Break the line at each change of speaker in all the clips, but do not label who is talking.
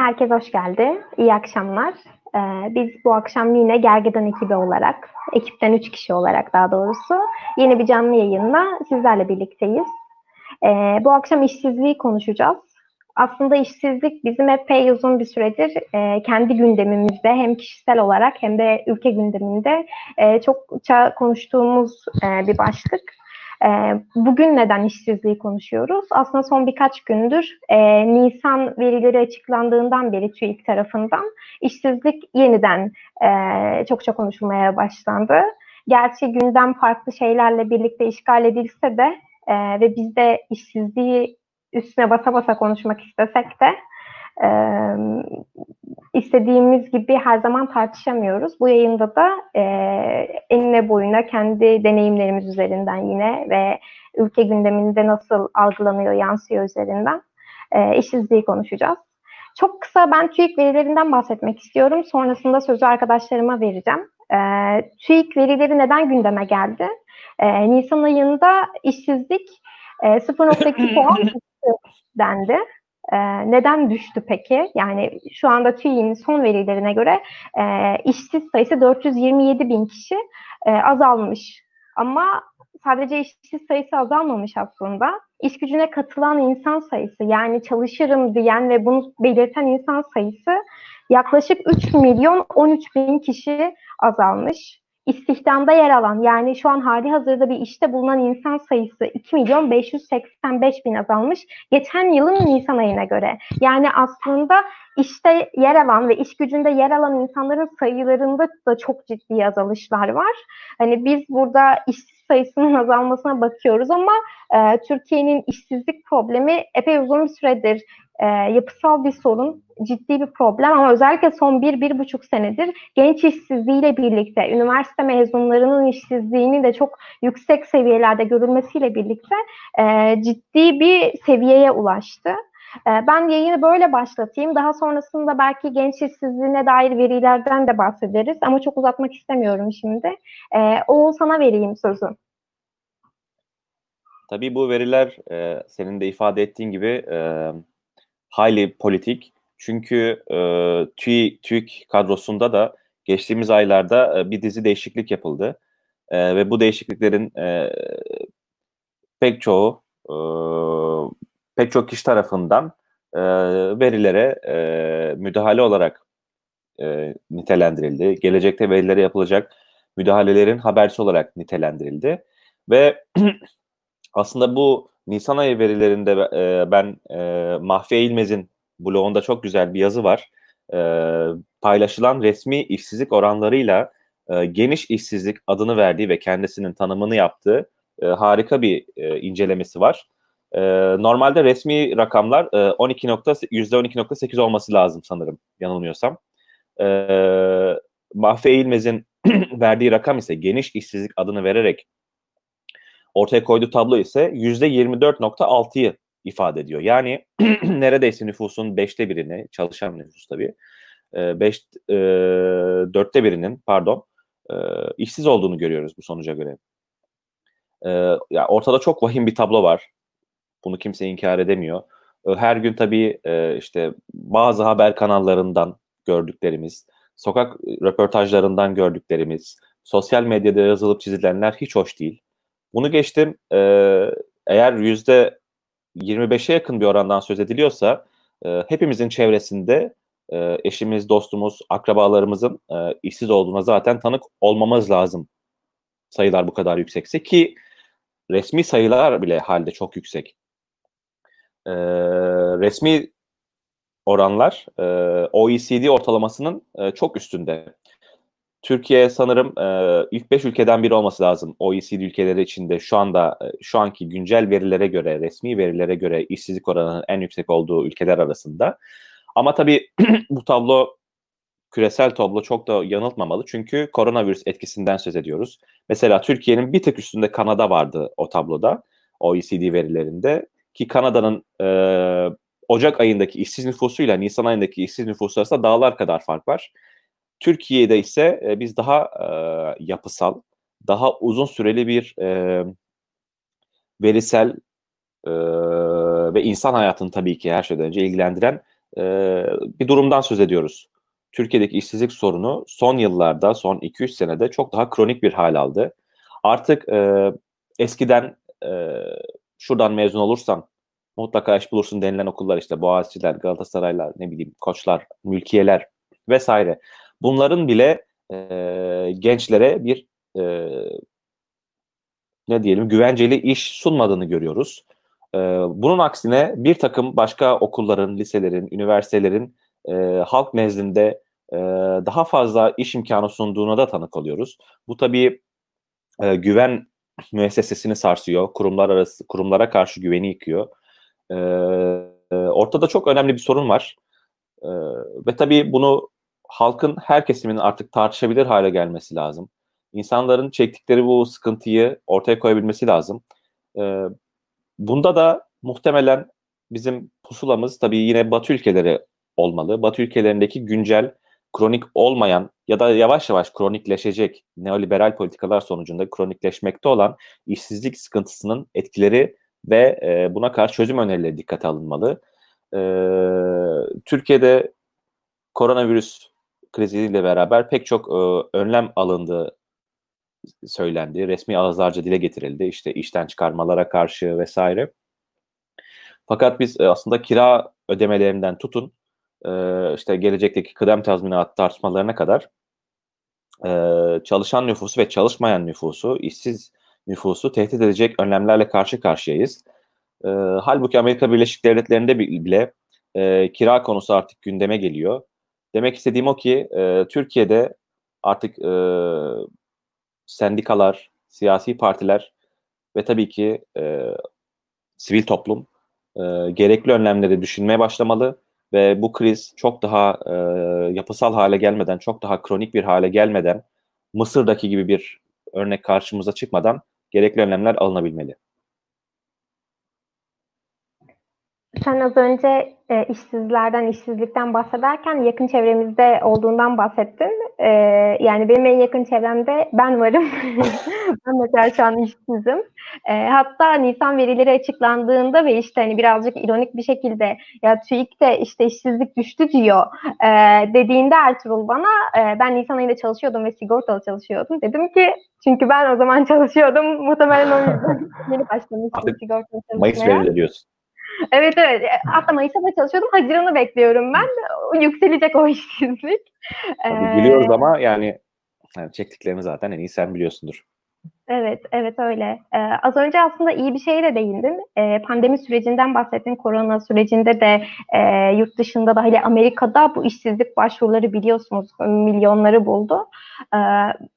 herkes hoş geldi. İyi akşamlar. Ee, biz bu akşam yine Gergedan ekibi olarak, ekipten üç kişi olarak daha doğrusu yeni bir canlı yayınla sizlerle birlikteyiz. Ee, bu akşam işsizliği konuşacağız. Aslında işsizlik bizim epey uzun bir süredir e, kendi gündemimizde hem kişisel olarak hem de ülke gündeminde e, çokça konuştuğumuz e, bir başlık. E, bugün neden işsizliği konuşuyoruz? Aslında son birkaç gündür e, Nisan verileri açıklandığından beri TÜİK tarafından işsizlik yeniden e, çokça konuşulmaya başlandı. Gerçi gündem farklı şeylerle birlikte işgal edilse de e, ve biz de işsizliği üstüne basa basa konuşmak istesek de e, istediğimiz gibi her zaman tartışamıyoruz. Bu yayında da e, enine boyuna kendi deneyimlerimiz üzerinden yine ve ülke gündeminde nasıl algılanıyor, yansıyor üzerinden e, işsizliği konuşacağız. Çok kısa ben TÜİK verilerinden bahsetmek istiyorum. Sonrasında sözü arkadaşlarıma vereceğim. E, TÜİK verileri neden gündeme geldi? E, Nisan ayında işsizlik e, 0.2 puan dendi. E, neden düştü peki? Yani şu anda TÜİ'nin son verilerine göre e, işsiz sayısı 427 bin kişi e, azalmış. Ama sadece işsiz sayısı azalmamış aslında. İş gücüne katılan insan sayısı yani çalışırım diyen ve bunu belirten insan sayısı yaklaşık 3 milyon 13 bin kişi azalmış istihdamda yer alan yani şu an hali hazırda bir işte bulunan insan sayısı 2 milyon 585 bin azalmış geçen yılın Nisan ayına göre. Yani aslında işte yer alan ve iş gücünde yer alan insanların sayılarında da çok ciddi azalışlar var. Hani biz burada işsiz sayısının azalmasına bakıyoruz ama e, Türkiye'nin işsizlik problemi epey uzun bir süredir e, yapısal bir sorun, ciddi bir problem ama özellikle son bir, bir buçuk senedir genç işsizliğiyle birlikte, üniversite mezunlarının işsizliğinin de çok yüksek seviyelerde görülmesiyle birlikte e, ciddi bir seviyeye ulaştı. E, ben yayını böyle başlatayım. Daha sonrasında belki genç işsizliğine dair verilerden de bahsederiz ama çok uzatmak istemiyorum şimdi. E, Oğul sana vereyim sözü.
Tabii bu veriler e, senin de ifade ettiğin gibi e, highly politik. Çünkü e, TÜİ, TÜİK kadrosunda da geçtiğimiz aylarda bir dizi değişiklik yapıldı. Ve bu değişikliklerin pek çoğu pek çok kişi tarafından e, verilere e, müdahale olarak e, nitelendirildi. Gelecekte verilere yapılacak müdahalelerin haberci olarak nitelendirildi. Ve aslında bu Nisan ayı verilerinde e, ben e, Mahfiye İlmez'in blogunda çok güzel bir yazı var. E, paylaşılan resmi işsizlik oranlarıyla e, geniş işsizlik adını verdiği ve kendisinin tanımını yaptığı e, harika bir e, incelemesi var. E, normalde resmi rakamlar e, 12 %12.8 olması lazım sanırım yanılmıyorsam. E, Mahfiye İlmez'in verdiği rakam ise geniş işsizlik adını vererek ortaya koyduğu tablo ise %24.6'yı ifade ediyor. Yani neredeyse nüfusun beşte birini, çalışan nüfus tabii, e, e, dörtte birinin pardon e, işsiz olduğunu görüyoruz bu sonuca göre. E, ya ortada çok vahim bir tablo var. Bunu kimse inkar edemiyor. E, her gün tabii e, işte bazı haber kanallarından gördüklerimiz, sokak röportajlarından gördüklerimiz, sosyal medyada yazılıp çizilenler hiç hoş değil. Bunu geçtim. E, eğer yüzde 25'e yakın bir orandan söz ediliyorsa e, hepimizin çevresinde e, eşimiz, dostumuz, akrabalarımızın e, işsiz olduğuna zaten tanık olmamız lazım. Sayılar bu kadar yüksekse ki resmi sayılar bile halde çok yüksek. E, resmi oranlar e, OECD ortalamasının e, çok üstünde. Türkiye sanırım e, ilk 5 ülkeden biri olması lazım OECD ülkeleri içinde şu anda e, şu anki güncel verilere göre, resmi verilere göre işsizlik oranının en yüksek olduğu ülkeler arasında. Ama tabii bu tablo küresel tablo çok da yanıltmamalı çünkü koronavirüs etkisinden söz ediyoruz. Mesela Türkiye'nin bir tık üstünde Kanada vardı o tabloda OECD verilerinde ki Kanada'nın e, Ocak ayındaki işsiz nüfusuyla Nisan ayındaki işsiz nüfusu arasında dağlar kadar fark var. Türkiye'de ise e, biz daha e, yapısal, daha uzun süreli bir e, verisel e, ve insan hayatını tabii ki her şeyden önce ilgilendiren e, bir durumdan söz ediyoruz. Türkiye'deki işsizlik sorunu son yıllarda, son 2-3 senede çok daha kronik bir hal aldı. Artık e, eskiden e, şuradan mezun olursan mutlaka iş bulursun denilen okullar işte Boğaziçi'ler, Galatasaraylar, ne bileyim Koçlar, Mülkiyeler vesaire. Bunların bile e, gençlere bir e, ne diyelim güvenceli iş sunmadığını görüyoruz. E, bunun aksine bir takım başka okulların, liselerin, üniversitelerin e, halk nezdinde e, daha fazla iş imkanı sunduğuna da tanık oluyoruz. Bu tabii e, güven müessesesini sarsıyor, kurumlar arası kurumlara karşı güveni yıkıyor. E, e, ortada çok önemli bir sorun var e, ve tabii bunu halkın her kesiminin artık tartışabilir hale gelmesi lazım. İnsanların çektikleri bu sıkıntıyı ortaya koyabilmesi lazım. E, bunda da muhtemelen bizim pusulamız tabii yine Batı ülkeleri olmalı. Batı ülkelerindeki güncel, kronik olmayan ya da yavaş yavaş kronikleşecek neoliberal politikalar sonucunda kronikleşmekte olan işsizlik sıkıntısının etkileri ve e, buna karşı çözüm önerileri dikkate alınmalı. E, Türkiye'de koronavirüs kriziyle beraber pek çok e, önlem alındı söylendi. Resmi ağızlarca dile getirildi. İşte işten çıkarmalara karşı vesaire. Fakat biz e, aslında kira ödemelerinden tutun e, işte gelecekteki kıdem tazminatı tartışmalarına kadar çalışan nüfusu ve çalışmayan nüfusu, işsiz nüfusu tehdit edecek önlemlerle karşı karşıyayız. Halbuki Amerika Birleşik Devletleri'nde bile kira konusu artık gündeme geliyor. Demek istediğim o ki Türkiye'de artık sendikalar, siyasi partiler ve tabii ki sivil toplum gerekli önlemleri düşünmeye başlamalı ve bu kriz çok daha e, yapısal hale gelmeden, çok daha kronik bir hale gelmeden, Mısır'daki gibi bir örnek karşımıza çıkmadan gerekli önlemler alınabilmeli.
Sen az önce e, işsizlerden, işsizlikten bahsederken yakın çevremizde olduğundan bahsettin. E, yani benim en yakın çevremde ben varım. ben mesela şu an işsizim. E, hatta Nisan verileri açıklandığında ve işte hani birazcık ironik bir şekilde ya TÜİK de işte işsizlik düştü diyor e, dediğinde Ertuğrul bana e, ben Nisan ayında çalışıyordum ve sigortalı çalışıyordum. Dedim ki çünkü ben o zaman çalışıyordum. Muhtemelen o yüzden yeni başlamıştım sigortalı çalışmaya.
Mayıs verileri diyorsun.
Evet evet. E, hatta Mayıs'ta da çalışıyordum. Haziran'ı bekliyorum ben. Yükselecek o işsizlik.
Tabii biliyoruz ee, ama yani, yani çektiklerini zaten en iyi sen biliyorsundur.
Evet, evet öyle. Ee, az önce aslında iyi bir şeye de değindin. Ee, pandemi sürecinden bahsettin. Korona sürecinde de e, yurt dışında da hele Amerika'da bu işsizlik başvuruları biliyorsunuz milyonları buldu. Ee,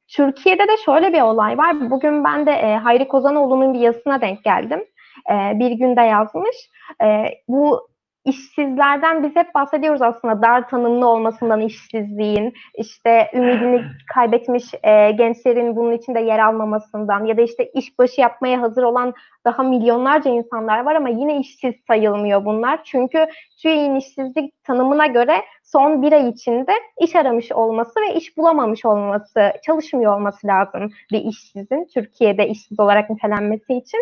Türkiye'de de şöyle bir olay var. Bugün ben de e, Hayri Kozanoğlu'nun bir yazısına denk geldim. E, bir günde yazmış. E, bu işsizlerden biz hep bahsediyoruz aslında dar tanımlı olmasından işsizliğin, işte ümidini kaybetmiş e, gençlerin bunun içinde yer almamasından ya da işte işbaşı yapmaya hazır olan daha milyonlarca insanlar var ama yine işsiz sayılmıyor bunlar. Çünkü TÜİ'nin işsizlik tanımına göre son bir ay içinde iş aramış olması ve iş bulamamış olması, çalışmıyor olması lazım bir işsizin Türkiye'de işsiz olarak nitelenmesi için.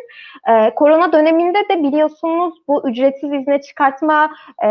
Ee, korona döneminde de biliyorsunuz bu ücretsiz izne çıkartma e,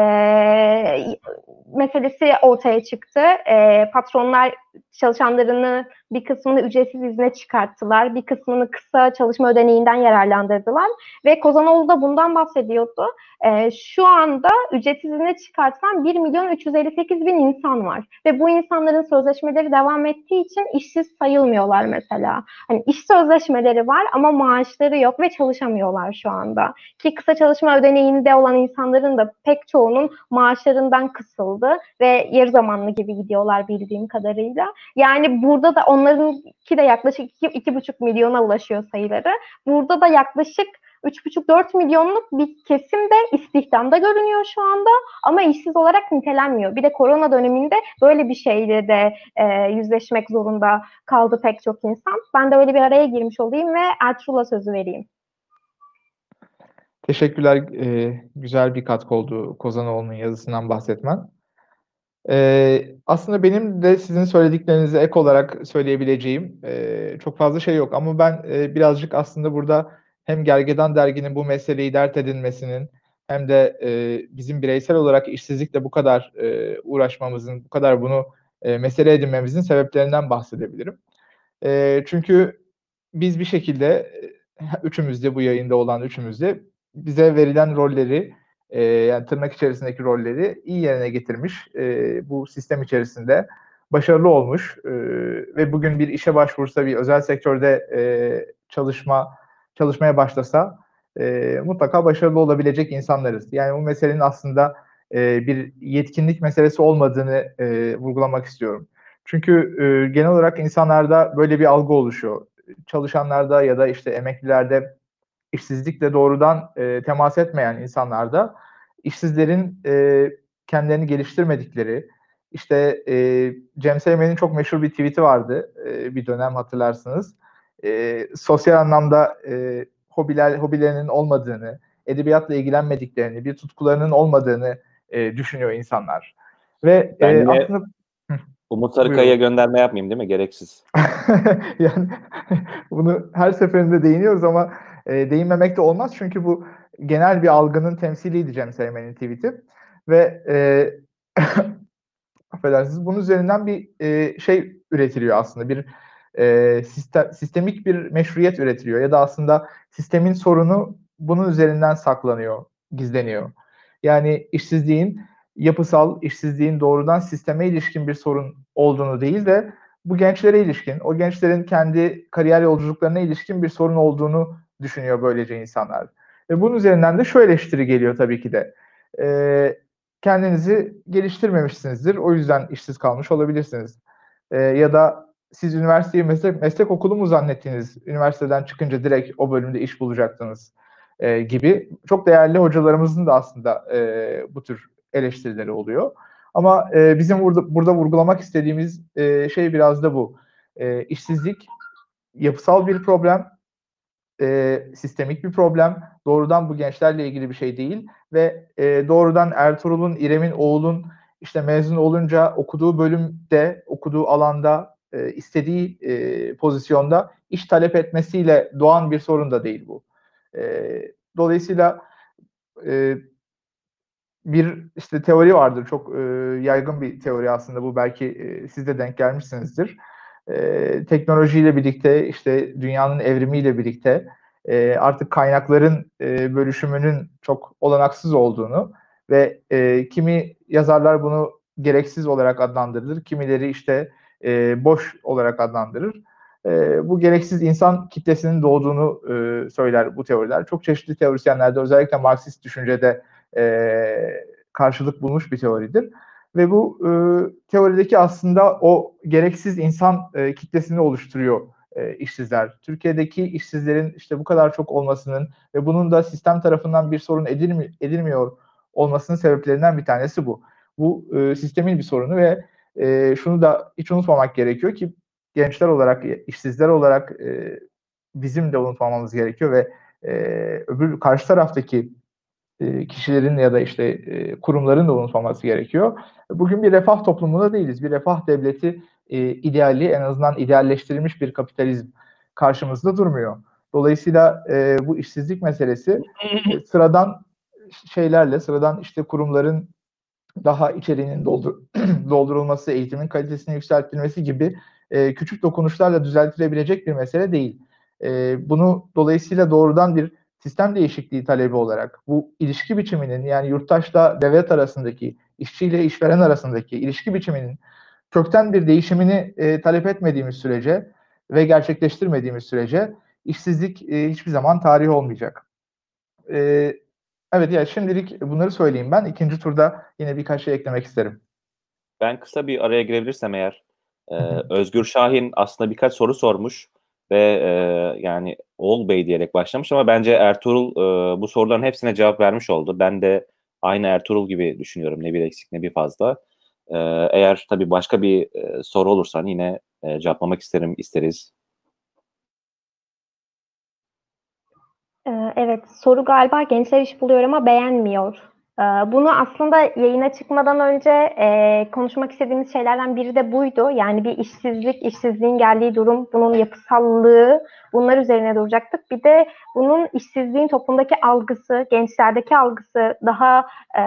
meselesi ortaya çıktı. E, patronlar çalışanlarını bir kısmını ücretsiz izne çıkarttılar. Bir kısmını kısa çalışma ödeneğinden yararlandırdılar. Ve Kozanoğlu da bundan bahsediyordu. E, şu anda ücretsiz izne çıkartılan 1 milyon 358 bin insan var. Ve bu insanların sözleşmeleri devam ettiği için işsiz sayılmıyorlar mesela. Hani iş sözleşmeleri var ama maaşları yok ve çalışamıyorlar şu anda. Ki kısa çalışma ödeneğinde olan insanların da pek çoğunun maaşlarından kısıldı ve yarı zamanlı gibi gidiyorlar bildiğim kadarıyla. Yani burada da onlarınki de yaklaşık 2,5 milyona ulaşıyor sayıları. Burada da yaklaşık 3,5-4 milyonluk bir kesim de istihdamda görünüyor şu anda ama işsiz olarak nitelenmiyor. Bir de korona döneminde böyle bir şeyle de e, yüzleşmek zorunda kaldı pek çok insan. Ben de öyle bir araya girmiş olayım ve Ertuğrul'a sözü vereyim.
Teşekkürler. Ee, güzel bir katkı oldu Kozanoğlu'nun yazısından bahsetmen. Ee, aslında benim de sizin söylediklerinize ek olarak söyleyebileceğim e, çok fazla şey yok. Ama ben e, birazcık aslında burada hem Gergedan Dergi'nin bu meseleyi dert edinmesinin hem de e, bizim bireysel olarak işsizlikle bu kadar e, uğraşmamızın, bu kadar bunu e, mesele edinmemizin sebeplerinden bahsedebilirim. E, çünkü biz bir şekilde üçümüz de bu yayında olan üçümüz de bize verilen rolleri e, yani tırnak içerisindeki rolleri iyi yerine getirmiş e, bu sistem içerisinde başarılı olmuş e, ve bugün bir işe başvursa bir özel sektörde e, çalışma çalışmaya başlasa e, mutlaka başarılı olabilecek insanlarız. Yani bu meselenin aslında e, bir yetkinlik meselesi olmadığını e, vurgulamak istiyorum. Çünkü e, genel olarak insanlarda böyle bir algı oluşuyor. Çalışanlarda ya da işte emeklilerde işsizlikle doğrudan e, temas etmeyen insanlarda işsizlerin e, kendilerini geliştirmedikleri, işte e, Cem Seymen'in çok meşhur bir tweet'i vardı e, bir dönem hatırlarsınız. E, sosyal anlamda e, hobiler hobilerinin olmadığını, edebiyatla ilgilenmediklerini, bir tutkularının olmadığını e, düşünüyor insanlar. Ve
ben e, aslında Umut Arıkaya'ya gönderme yapmayayım değil mi? Gereksiz.
yani bunu her seferinde değiniyoruz ama e, değinmemek de olmaz çünkü bu genel bir algının temsiliydi Cem Seymen'in tweet'i. Ve e, affedersiniz bunun üzerinden bir e, şey üretiliyor aslında. Bir e, sistem, sistemik bir meşruiyet üretiliyor ya da aslında sistemin sorunu bunun üzerinden saklanıyor, gizleniyor. Yani işsizliğin yapısal, işsizliğin doğrudan sisteme ilişkin bir sorun olduğunu değil de bu gençlere ilişkin, o gençlerin kendi kariyer yolculuklarına ilişkin bir sorun olduğunu düşünüyor böylece insanlar. Ve bunun üzerinden de şu eleştiri geliyor tabii ki de. E, kendinizi geliştirmemişsinizdir, o yüzden işsiz kalmış olabilirsiniz. E, ya da siz üniversiteyi meslek, meslek okulu mu zannettiniz? Üniversiteden çıkınca direkt o bölümde iş bulacaktınız e, gibi. Çok değerli hocalarımızın da aslında e, bu tür eleştirileri oluyor. Ama e, bizim burada, burada vurgulamak istediğimiz e, şey biraz da bu. E, işsizlik yapısal bir problem, e, sistemik bir problem. Doğrudan bu gençlerle ilgili bir şey değil ve e, doğrudan Ertuğrul'un, İrem'in, Oğul'un işte mezun olunca okuduğu bölümde, okuduğu alanda, e, istediği e, pozisyonda iş talep etmesiyle doğan bir sorun da değil bu. E, dolayısıyla e, bir işte teori vardır. Çok e, yaygın bir teori aslında bu. Belki e, siz de denk gelmişsinizdir. E, teknolojiyle birlikte işte dünyanın evrimiyle birlikte e, artık kaynakların e, bölüşümünün çok olanaksız olduğunu ve e, kimi yazarlar bunu gereksiz olarak adlandırır. Kimileri işte e, boş olarak adlandırır. E, bu gereksiz insan kitlesinin doğduğunu e, söyler bu teoriler. Çok çeşitli teorisyenlerde özellikle Marksist düşüncede e, karşılık bulmuş bir teoridir. Ve bu e, teorideki aslında o gereksiz insan e, kitlesini oluşturuyor e, işsizler. Türkiye'deki işsizlerin işte bu kadar çok olmasının ve bunun da sistem tarafından bir sorun edilmi, edilmiyor olmasının sebeplerinden bir tanesi bu. Bu e, sistemin bir sorunu ve e, şunu da hiç unutmamak gerekiyor ki gençler olarak, işsizler olarak e, bizim de unutmamamız gerekiyor ve e, öbür karşı taraftaki e, kişilerin ya da işte e, kurumların da unutmaması gerekiyor. Bugün bir refah toplumunda değiliz. Bir refah devleti e, ideali en azından idealleştirilmiş bir kapitalizm karşımızda durmuyor. Dolayısıyla bu işsizlik meselesi sıradan şeylerle, sıradan işte kurumların daha içeriğinin doldur doldurulması, eğitimin kalitesini yükseltilmesi gibi küçük dokunuşlarla düzeltilebilecek bir mesele değil. bunu dolayısıyla doğrudan bir sistem değişikliği talebi olarak bu ilişki biçiminin yani yurttaşla devlet arasındaki, işçiyle işveren arasındaki ilişki biçiminin kökten bir değişimini e, talep etmediğimiz sürece ve gerçekleştirmediğimiz sürece işsizlik e, hiçbir zaman tarih olmayacak. E, evet ya şimdilik bunları söyleyeyim ben. İkinci turda yine birkaç şey eklemek isterim.
Ben kısa bir araya girebilirsem eğer. Ee, Özgür Şahin aslında birkaç soru sormuş ve e, yani Oğul Bey diyerek başlamış ama bence Ertuğrul e, bu soruların hepsine cevap vermiş oldu. Ben de aynı Ertuğrul gibi düşünüyorum. Ne bir eksik ne bir fazla. E, eğer tabii başka bir e, soru olursa yine e, cevaplamak isterim, isteriz.
Evet, soru galiba gençler iş buluyor ama beğenmiyor bunu aslında yayına çıkmadan önce e, konuşmak istediğimiz şeylerden biri de buydu. Yani bir işsizlik, işsizliğin geldiği durum, bunun yapısallığı, bunlar üzerine duracaktık. Bir de bunun işsizliğin toplumdaki algısı, gençlerdeki algısı daha e,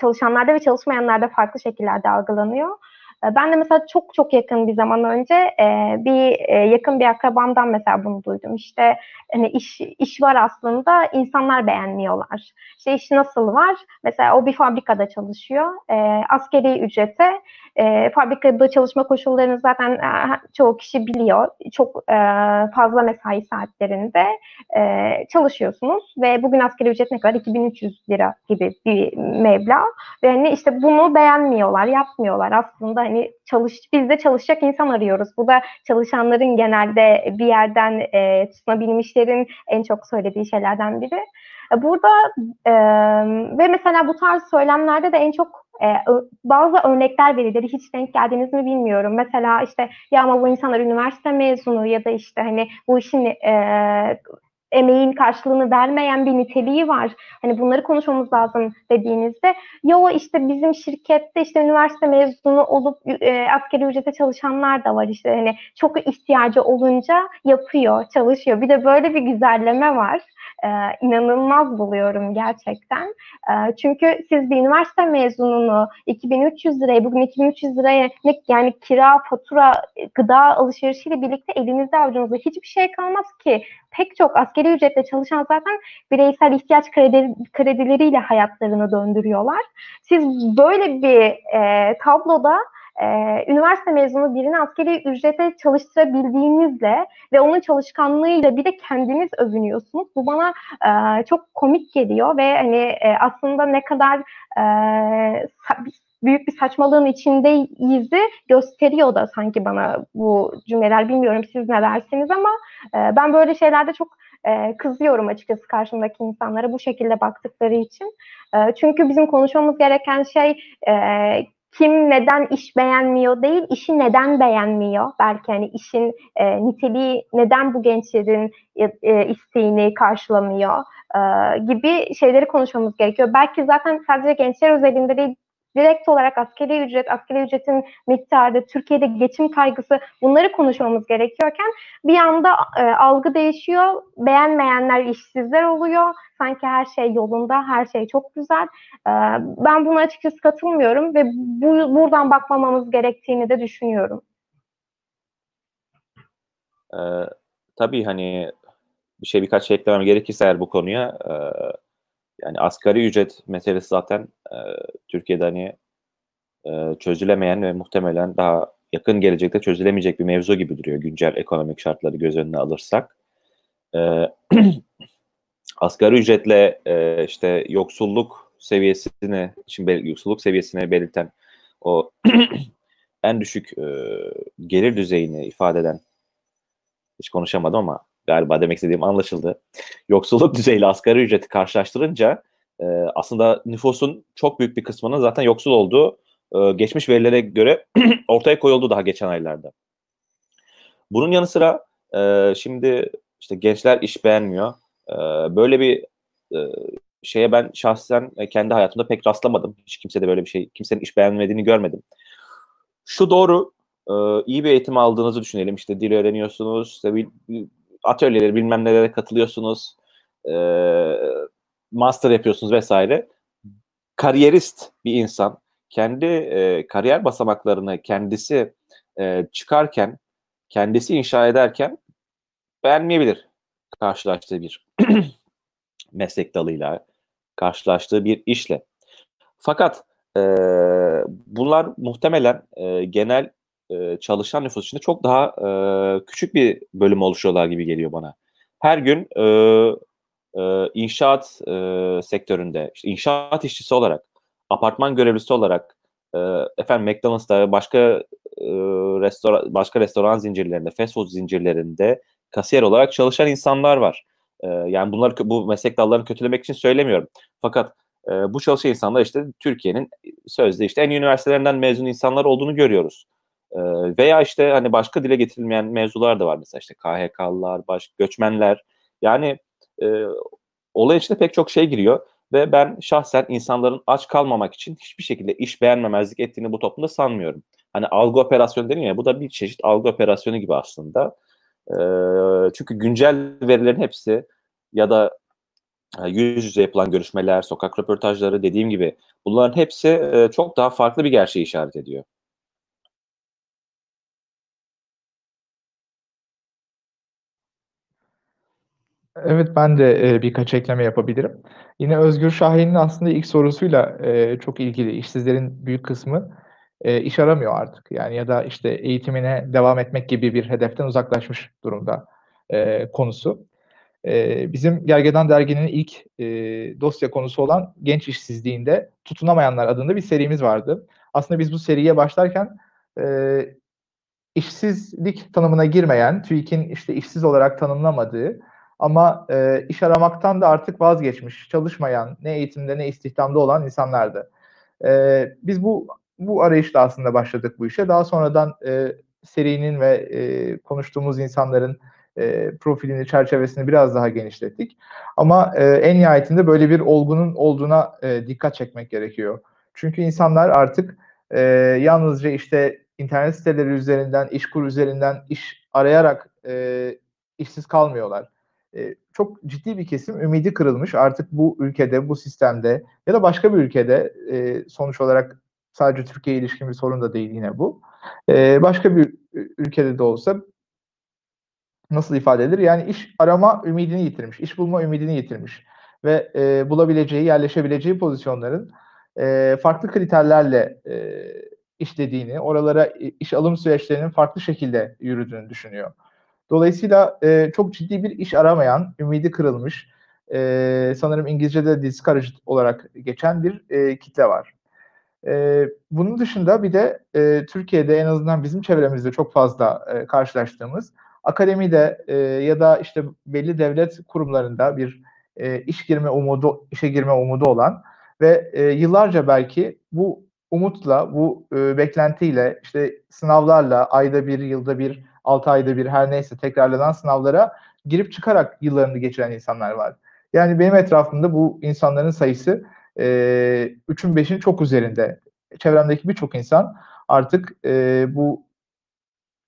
çalışanlarda ve çalışmayanlarda farklı şekillerde algılanıyor. E, ben de mesela çok çok yakın bir zaman önce e, bir e, yakın bir akrabamdan mesela bunu duydum. İşte hani iş iş var aslında insanlar beğenmiyorlar. İşte iş nasıl var? Mesela o bir fabrikada çalışıyor. E, askeri ücrete e, fabrikada çalışma koşullarını zaten e, çoğu kişi biliyor. Çok e, fazla mesai saatlerinde e, çalışıyorsunuz ve bugün askeri ücret ne kadar? 2300 lira gibi bir meblağ. Ve hani işte bunu beğenmiyorlar, yapmıyorlar. Aslında hani çalış, biz de çalışacak insan arıyoruz. Bu da çalışanların genelde bir yerden e, tutunabilmişlerin en çok söylediği şeylerden biri. Burada e, ve mesela bu tarz söylemlerde de en çok e, bazı örnekler verilir. Hiç denk geldiniz mi bilmiyorum. Mesela işte ya ama bu insanlar üniversite mezunu ya da işte hani bu işin e, emeğin karşılığını vermeyen bir niteliği var. Hani bunları konuşmamız lazım dediğinizde yo işte bizim şirkette işte üniversite mezunu olup e, askeri ücrete çalışanlar da var işte hani çok ihtiyacı olunca yapıyor, çalışıyor. Bir de böyle bir güzelleme var e, inanılmaz buluyorum gerçekten. E, çünkü siz bir üniversite mezununu 2300 liraya, bugün 2300 liraya yani kira, fatura, gıda alışverişiyle birlikte elinizde avucunuzda hiçbir şey kalmaz ki. Pek çok askeri ücretle çalışan zaten bireysel ihtiyaç kredi, kredileriyle hayatlarını döndürüyorlar. Siz böyle bir e, tabloda e, üniversite mezunu birini askeri ücrete çalıştırabildiğinizle ve onun çalışkanlığıyla bir de kendiniz övünüyorsunuz. Bu bana e, çok komik geliyor ve hani e, aslında ne kadar e, büyük bir saçmalığın içindeyiz gösteriyor da sanki bana bu cümleler. Bilmiyorum siz ne dersiniz ama e, ben böyle şeylerde çok e, kızıyorum açıkçası karşımdaki insanlara bu şekilde baktıkları için. E, çünkü bizim konuşmamız gereken şey e, kim neden iş beğenmiyor değil, işi neden beğenmiyor. Belki hani işin e, niteliği neden bu gençlerin e, e, isteğini karşılamıyor e, gibi şeyleri konuşmamız gerekiyor. Belki zaten sadece gençler özelinde değil, direkt olarak askeri ücret, askeri ücretin miktarı, Türkiye'de geçim kaygısı bunları konuşmamız gerekiyorken bir anda e, algı değişiyor. Beğenmeyenler işsizler oluyor. Sanki her şey yolunda, her şey çok güzel. E, ben buna açıkçası katılmıyorum ve bu, buradan bakmamamız gerektiğini de düşünüyorum.
Ee, tabii hani bir şey birkaç şey eklemem gerekirse eğer bu konuya e, yani asgari ücret meselesi zaten e, Türkiye'de hani e, çözülemeyen ve muhtemelen daha yakın gelecekte çözülemeyecek bir mevzu gibi duruyor güncel ekonomik şartları göz önüne alırsak. E, asgari ücretle e, işte yoksulluk seviyesini, şimdi yoksulluk seviyesini belirten o en düşük e, gelir düzeyini ifade eden hiç konuşamadım ama galiba demek istediğim anlaşıldı. Yoksulluk düzeyiyle asgari ücreti karşılaştırınca e, aslında nüfusun çok büyük bir kısmının zaten yoksul olduğu e, geçmiş verilere göre ortaya koyuldu daha geçen aylarda. Bunun yanı sıra e, şimdi işte gençler iş beğenmiyor. E, böyle bir e, şeye ben şahsen kendi hayatımda pek rastlamadım. Hiç kimse de böyle bir şey, kimsenin iş beğenmediğini görmedim. Şu doğru, e, iyi bir eğitim aldığınızı düşünelim. İşte dil öğreniyorsunuz, işte atölyeleri bilmem nelere katılıyorsunuz. E, master yapıyorsunuz vesaire. Kariyerist bir insan kendi e, kariyer basamaklarını kendisi e, çıkarken, kendisi inşa ederken beğenmeyebilir karşılaştığı bir meslek dalıyla, karşılaştığı bir işle. Fakat e, bunlar muhtemelen e, genel e, çalışan nüfus içinde çok daha e, küçük bir bölüm oluşuyorlar gibi geliyor bana. Her gün e, e, inşaat e, sektöründe, işte inşaat işçisi olarak, apartman görevlisi olarak, e, efendim McDonald's'ta başka e, restoran başka restoran zincirlerinde, fast food zincirlerinde kasiyer olarak çalışan insanlar var. E, yani bunları bu meslek dallarını kötülemek için söylemiyorum. Fakat e, bu çalışan insanlar işte Türkiye'nin sözde işte en üniversitelerinden mezun insanlar olduğunu görüyoruz. Veya işte hani başka dile getirilmeyen mevzular da var mesela işte KHK'lılar, baş göçmenler. Yani e, olay içinde pek çok şey giriyor. Ve ben şahsen insanların aç kalmamak için hiçbir şekilde iş beğenmemezlik ettiğini bu toplumda sanmıyorum. Hani algı operasyonu deniyor ya bu da bir çeşit algı operasyonu gibi aslında. E, çünkü güncel verilerin hepsi ya da yüz yüze yapılan görüşmeler, sokak röportajları dediğim gibi bunların hepsi çok daha farklı bir gerçeği işaret ediyor.
Evet ben de e, birkaç ekleme yapabilirim. Yine Özgür Şahin'in aslında ilk sorusuyla e, çok ilgili. İşsizlerin büyük kısmı e, iş aramıyor artık. Yani ya da işte eğitimine devam etmek gibi bir hedeften uzaklaşmış durumda e, konusu. E, bizim Gergedan Dergi'nin ilk e, dosya konusu olan genç işsizliğinde tutunamayanlar adında bir serimiz vardı. Aslında biz bu seriye başlarken e, işsizlik tanımına girmeyen, TÜİK'in işte işsiz olarak tanımlamadığı ama e, iş aramaktan da artık vazgeçmiş, çalışmayan, ne eğitimde ne istihdamda olan insanlardı. E, biz bu bu arayışla aslında başladık bu işe. Daha sonradan e, serinin ve e, konuştuğumuz insanların e, profilini, çerçevesini biraz daha genişlettik. Ama e, en nihayetinde böyle bir olgunun olduğuna e, dikkat çekmek gerekiyor. Çünkü insanlar artık e, yalnızca işte internet siteleri üzerinden, işkur üzerinden iş arayarak e, işsiz kalmıyorlar. Çok ciddi bir kesim ümidi kırılmış. Artık bu ülkede, bu sistemde ya da başka bir ülkede sonuç olarak sadece Türkiye ilişkin bir sorun da değil yine bu. Başka bir ülkede de olsa nasıl ifade edilir? Yani iş arama ümidini yitirmiş, iş bulma ümidini yitirmiş ve bulabileceği, yerleşebileceği pozisyonların farklı kriterlerle işlediğini, oralara iş alım süreçlerinin farklı şekilde yürüdüğünü düşünüyor. Dolayısıyla e, çok ciddi bir iş aramayan, ümidi kırılmış, e, sanırım İngilizce'de discouraged olarak geçen bir e, kitle var. E, bunun dışında bir de e, Türkiye'de en azından bizim çevremizde çok fazla e, karşılaştığımız akademide e, ya da işte belli devlet kurumlarında bir e, iş girme umudu, işe girme umudu olan ve e, yıllarca belki bu umutla, bu e, beklentiyle, işte sınavlarla, ayda bir, yılda bir, altı ayda bir her neyse tekrarlanan sınavlara girip çıkarak yıllarını geçiren insanlar var. Yani benim etrafımda bu insanların sayısı e, 3'ün 5'in çok üzerinde. Çevremdeki birçok insan artık e, bu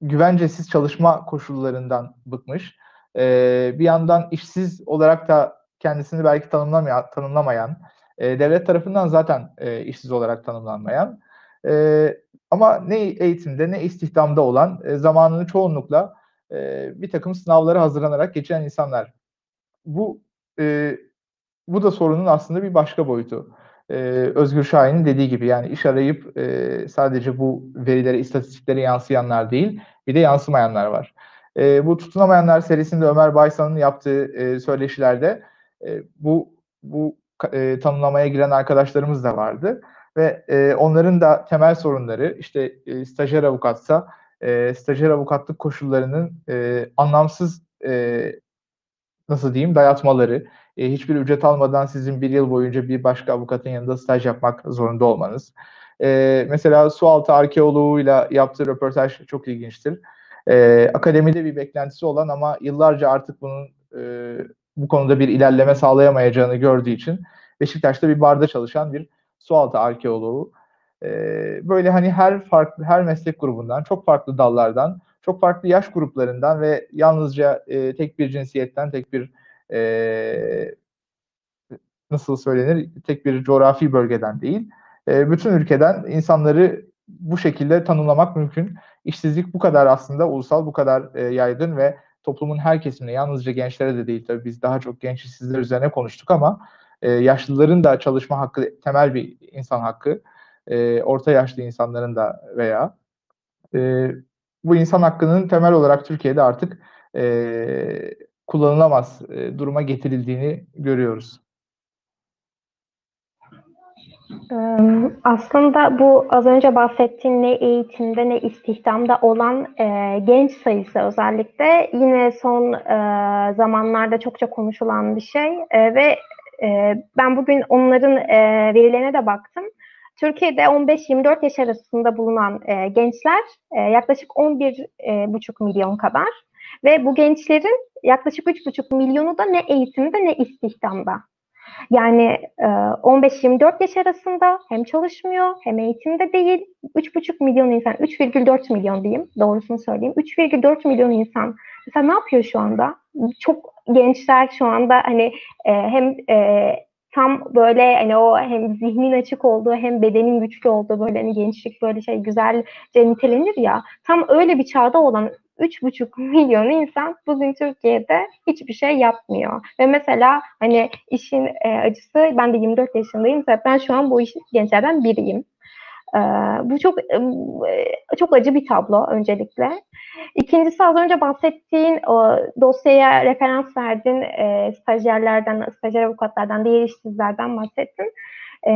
güvencesiz çalışma koşullarından bıkmış. E, bir yandan işsiz olarak da kendisini belki tanımlamayan, tanımlamayan e, devlet tarafından zaten e, işsiz olarak tanımlanmayan e, ama ne eğitimde ne istihdamda olan e, zamanını çoğunlukla e, bir takım sınavlara hazırlanarak geçiren insanlar. Bu e, bu da sorunun aslında bir başka boyutu. Ee, Özgür Şahin'in dediği gibi yani iş arayıp e, sadece bu verilere, istatistiklere yansıyanlar değil, bir de yansımayanlar var. E, bu tutunamayanlar serisinde Ömer Baysan'ın yaptığı e, söyleşilerde e, bu bu e, tanımlamaya giren arkadaşlarımız da vardı ve e, onların da temel sorunları işte e, stajyer avukatsa e, stajyer avukatlık koşullarının e, anlamsız e, nasıl diyeyim dayatmaları, e, hiçbir ücret almadan sizin bir yıl boyunca bir başka avukatın yanında staj yapmak zorunda olmanız. E, mesela sualtı arkeoloğuyla yaptığı röportaj çok ilginçtir. E, akademide bir beklentisi olan ama yıllarca artık bunun e, bu konuda bir ilerleme sağlayamayacağını gördüğü için Beşiktaş'ta bir barda çalışan bir sualtı arkeoloğu. E, böyle hani her farklı her meslek grubundan, çok farklı dallardan, çok farklı yaş gruplarından ve yalnızca e, tek bir cinsiyetten, tek bir e, nasıl söylenir, tek bir coğrafi bölgeden değil, e, bütün ülkeden insanları bu şekilde tanımlamak mümkün. İşsizlik bu kadar aslında ulusal, bu kadar e, yaygın ve toplumun her kesimine, yalnızca gençlere de değil tabii biz daha çok genç işsizler üzerine konuştuk ama e, yaşlıların da çalışma hakkı temel bir insan hakkı. E, orta yaşlı insanların da veya e, bu insan hakkının temel olarak Türkiye'de artık e, kullanılamaz e, duruma getirildiğini görüyoruz.
Aslında bu az önce bahsettiğim ne eğitimde ne istihdamda olan e, genç sayısı özellikle yine son e, zamanlarda çokça konuşulan bir şey e, ve e, ben bugün onların e, verilerine de baktım. Türkiye'de 15-24 yaş arasında bulunan e, gençler e, yaklaşık 11,5 milyon kadar ve bu gençlerin yaklaşık 3,5 milyonu da ne eğitimde ne istihdamda. Yani 15-24 yaş arasında hem çalışmıyor hem eğitimde değil. 3,5 milyon insan, 3,4 milyon diyeyim doğrusunu söyleyeyim. 3,4 milyon insan. Mesela ne yapıyor şu anda? Çok gençler şu anda hani hem tam böyle hani o hem zihnin açık olduğu hem bedenin güçlü olduğu böyle hani gençlik böyle şey güzelce nitelenir ya tam öyle bir çağda olan 3,5 milyon insan bugün Türkiye'de hiçbir şey yapmıyor. Ve mesela hani işin e, acısı ben de 24 yaşındayım. Ben şu an bu iş gençlerden biriyim. Ee, bu çok e, çok acı bir tablo öncelikle. İkincisi az önce bahsettiğin o dosyaya referans verdin, e, stajyerlerden, stajyer avukatlardan, diğer işsizlerden bahsettin. E,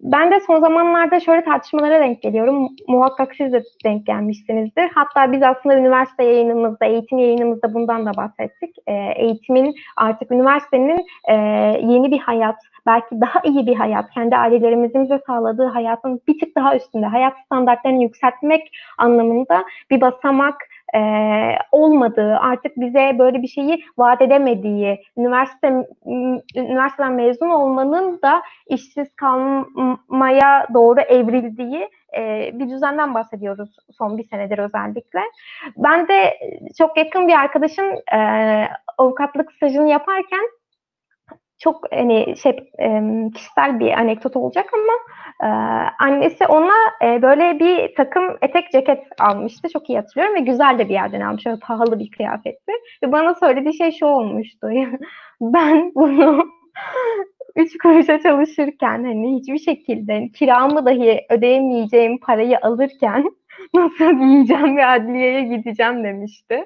ben de son zamanlarda şöyle tartışmalara denk geliyorum. Muhakkak siz de denk gelmişsinizdir. Hatta biz aslında üniversite yayınımızda, eğitim yayınımızda bundan da bahsettik. E, eğitimin artık üniversitenin e, yeni bir hayat, belki daha iyi bir hayat, kendi ailelerimizin bize sağladığı hayatın bir tık daha üstünde, hayat standartlarını yükseltmek anlamında bir basamak e, olmadığı, artık bize böyle bir şeyi vaat edemediği, üniversite üniversiteden mezun olmanın da işsiz kalmaya doğru evrildiği e, bir düzenden bahsediyoruz son bir senedir özellikle. Ben de çok yakın bir arkadaşım e, avukatlık stajını yaparken çok hani şey kişisel bir anekdot olacak ama e, annesi ona e, böyle bir takım etek ceket almıştı. Çok iyi hatırlıyorum ve güzel de bir yerden almış. Öyle pahalı bir kıyafetti. Ve bana söylediği şey şu olmuştu. ben bunu üç kuruşa çalışırken hani hiçbir şekilde kiramı dahi ödeyemeyeceğim parayı alırken nasıl yiyeceğim ve adliyeye gideceğim demişti.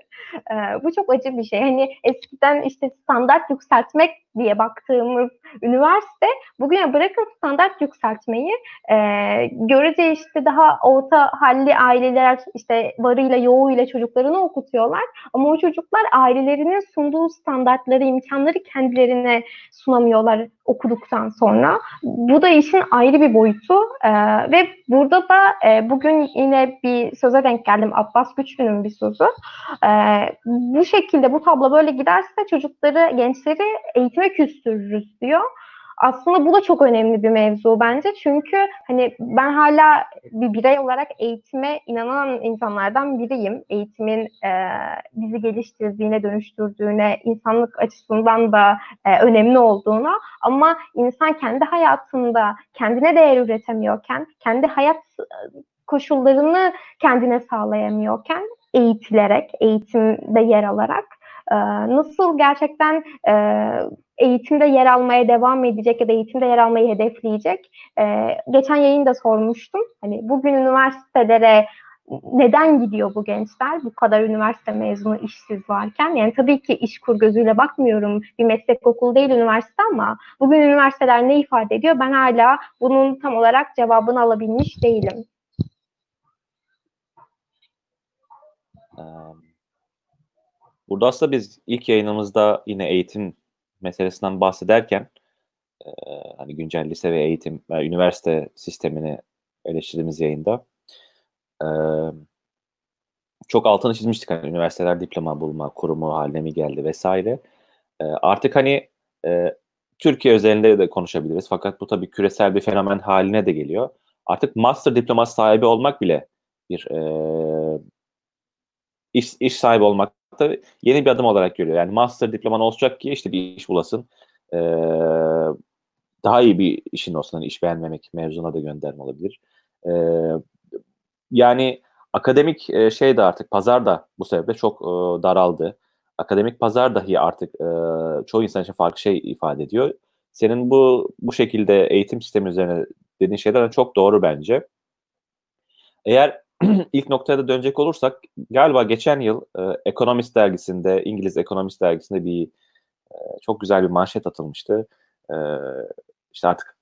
Ee, bu çok acı bir şey. Hani eskiden işte standart yükseltmek diye baktığımız üniversite bugüne bırakın standart yükseltmeyi e, görece işte daha orta halli aileler işte varıyla yoğuyla çocuklarını okutuyorlar ama o çocuklar ailelerinin sunduğu standartları imkanları kendilerine sunamıyorlar okuduktan sonra. Bu da işin ayrı bir boyutu e, ve burada da e, bugün yine bir söze denk geldim Abbas Güçlü'nün bir sözü. E, bu şekilde bu tablo böyle giderse çocukları, gençleri eğitime küstürürüz diyor. Aslında bu da çok önemli bir mevzu bence. Çünkü hani ben hala bir birey olarak eğitime inanan insanlardan biriyim. Eğitimin e, bizi geliştirdiğine, dönüştürdüğüne, insanlık açısından da e, önemli olduğuna. Ama insan kendi hayatında kendine değer üretemiyorken, kendi hayat koşullarını kendine sağlayamıyorken eğitilerek, eğitimde yer alarak nasıl gerçekten eğitimde yer almaya devam edecek ya da eğitimde yer almayı hedefleyecek. geçen yayında sormuştum. Hani bugün üniversitelere neden gidiyor bu gençler? Bu kadar üniversite mezunu işsiz varken. Yani tabii ki iş kur gözüyle bakmıyorum. Bir meslek okulu değil üniversite ama bugün üniversiteler ne ifade ediyor? Ben hala bunun tam olarak cevabını alabilmiş değilim.
Burada aslında biz ilk yayınımızda yine eğitim meselesinden bahsederken e, hani güncel lise ve eğitim ve üniversite sistemini eleştirdiğimiz yayında e, çok altını çizmiştik hani üniversiteler diploma bulma kurumu haline mi geldi vesaire. E, artık hani e, Türkiye özelinde de konuşabiliriz fakat bu tabii küresel bir fenomen haline de geliyor. Artık master diploması sahibi olmak bile bir e, iş, iş sahibi olmak da yeni bir adım olarak görüyor. Yani master diploman olacak ki işte bir iş bulasın. Ee, daha iyi bir işin olsun. Hani iş beğenmemek mevzuna da gönderme olabilir. Ee, yani akademik e, şey de artık pazar da bu sebeple çok e, daraldı. Akademik pazar dahi artık e, çoğu insan için farklı şey ifade ediyor. Senin bu bu şekilde eğitim sistemi üzerine dediğin şeyler çok doğru bence. Eğer ilk noktaya da dönecek olursak galiba geçen yıl e, Economist dergisinde, İngiliz Economist dergisinde bir e, çok güzel bir manşet atılmıştı. E, işte artık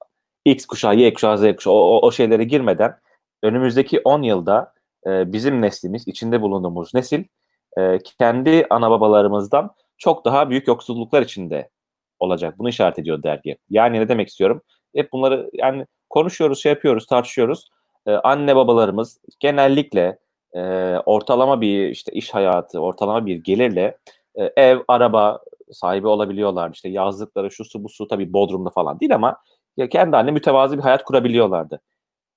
X kuşağı, Y kuşağı, Z kuşağı o, o, o şeylere girmeden önümüzdeki 10 yılda e, bizim neslimiz, içinde bulunduğumuz nesil e, kendi ana babalarımızdan çok daha büyük yoksulluklar içinde olacak. Bunu işaret ediyor dergi. Yani ne demek istiyorum? Hep bunları yani konuşuyoruz, şey yapıyoruz, tartışıyoruz e, anne babalarımız genellikle e, ortalama bir işte iş hayatı, ortalama bir gelirle e, ev, araba sahibi olabiliyorlar. İşte yazlıkları şu su bu su tabii Bodrum'da falan değil ama ya kendi haline mütevazı bir hayat kurabiliyorlardı.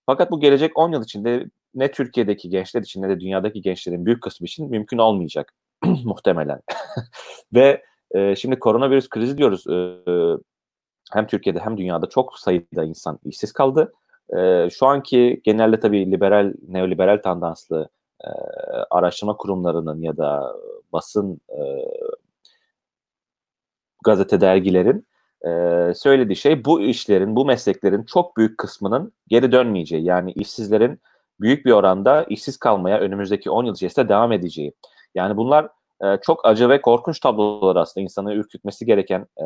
Fakat bu gelecek 10 yıl içinde ne Türkiye'deki gençler için ne de dünyadaki gençlerin büyük kısmı için mümkün olmayacak muhtemelen. Ve e, şimdi koronavirüs krizi diyoruz. E, hem Türkiye'de hem dünyada çok sayıda insan işsiz kaldı. E, şu anki genelde tabii liberal, neoliberal tandanslı e, araştırma kurumlarının ya da basın e, gazete dergilerin e, söylediği şey bu işlerin, bu mesleklerin çok büyük kısmının geri dönmeyeceği. Yani işsizlerin büyük bir oranda işsiz kalmaya önümüzdeki 10 yıl içerisinde devam edeceği. Yani bunlar e, çok acı ve korkunç tablolar aslında insanı ürkütmesi gereken, e,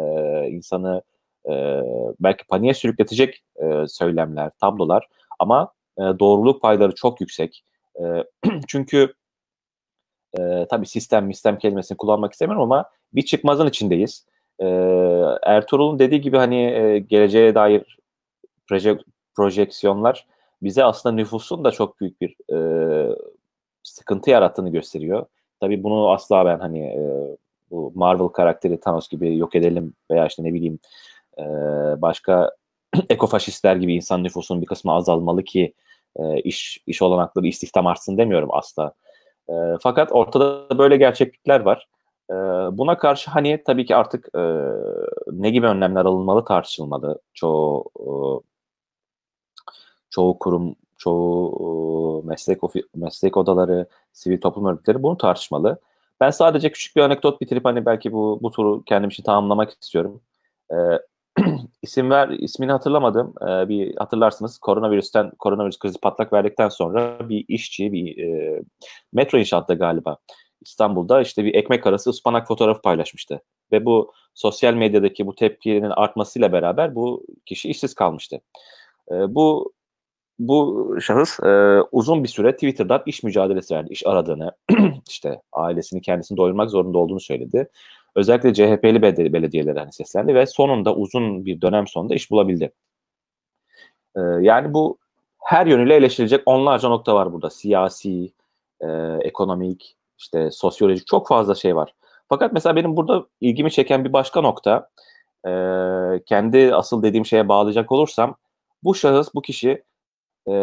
insanı e, belki paniğe sürükletecek e, söylemler, tablolar ama e, doğruluk payları çok yüksek. E, çünkü e, tabii sistem, sistem kelimesini kullanmak istemiyorum ama bir çıkmazın içindeyiz. E, Ertuğrul'un dediği gibi hani e, geleceğe dair proje, projeksiyonlar bize aslında nüfusun da çok büyük bir e, sıkıntı yarattığını gösteriyor. Tabii bunu asla ben hani e, bu Marvel karakteri Thanos gibi yok edelim veya işte ne bileyim e, başka ekofaşistler gibi insan nüfusunun bir kısmı azalmalı ki e, iş iş olanakları istihdam artsın demiyorum asla. E, fakat ortada böyle gerçeklikler var. E, buna karşı hani tabii ki artık e, ne gibi önlemler alınmalı tartışılmalı. Çoğu e, çoğu kurum, çoğu meslek ofi, meslek odaları, sivil toplum örgütleri bunu tartışmalı. Ben sadece küçük bir anekdot bitirip hani belki bu bu turu kendim için tamamlamak istiyorum. Ee, isim ver ismini hatırlamadım. Ee, bir hatırlarsınız koronavirüsten koronavirüs krizi patlak verdikten sonra bir işçi bir e, metro inşaatta galiba İstanbul'da işte bir ekmek arası ıspanak fotoğrafı paylaşmıştı. Ve bu sosyal medyadaki bu tepkinin artmasıyla beraber bu kişi işsiz kalmıştı. E, bu bu şahıs e, uzun bir süre Twitter'dan iş mücadelesi verdi. İş aradığını, işte ailesini kendisini doyurmak zorunda olduğunu söyledi. Özellikle CHP'li belediyelere hani seslendi ve sonunda uzun bir dönem sonunda iş bulabildi. E, yani bu her yönüyle eleştirilecek onlarca nokta var burada. Siyasi, e, ekonomik, işte sosyolojik çok fazla şey var. Fakat mesela benim burada ilgimi çeken bir başka nokta, e, kendi asıl dediğim şeye bağlayacak olursam, bu şahıs, bu kişi e,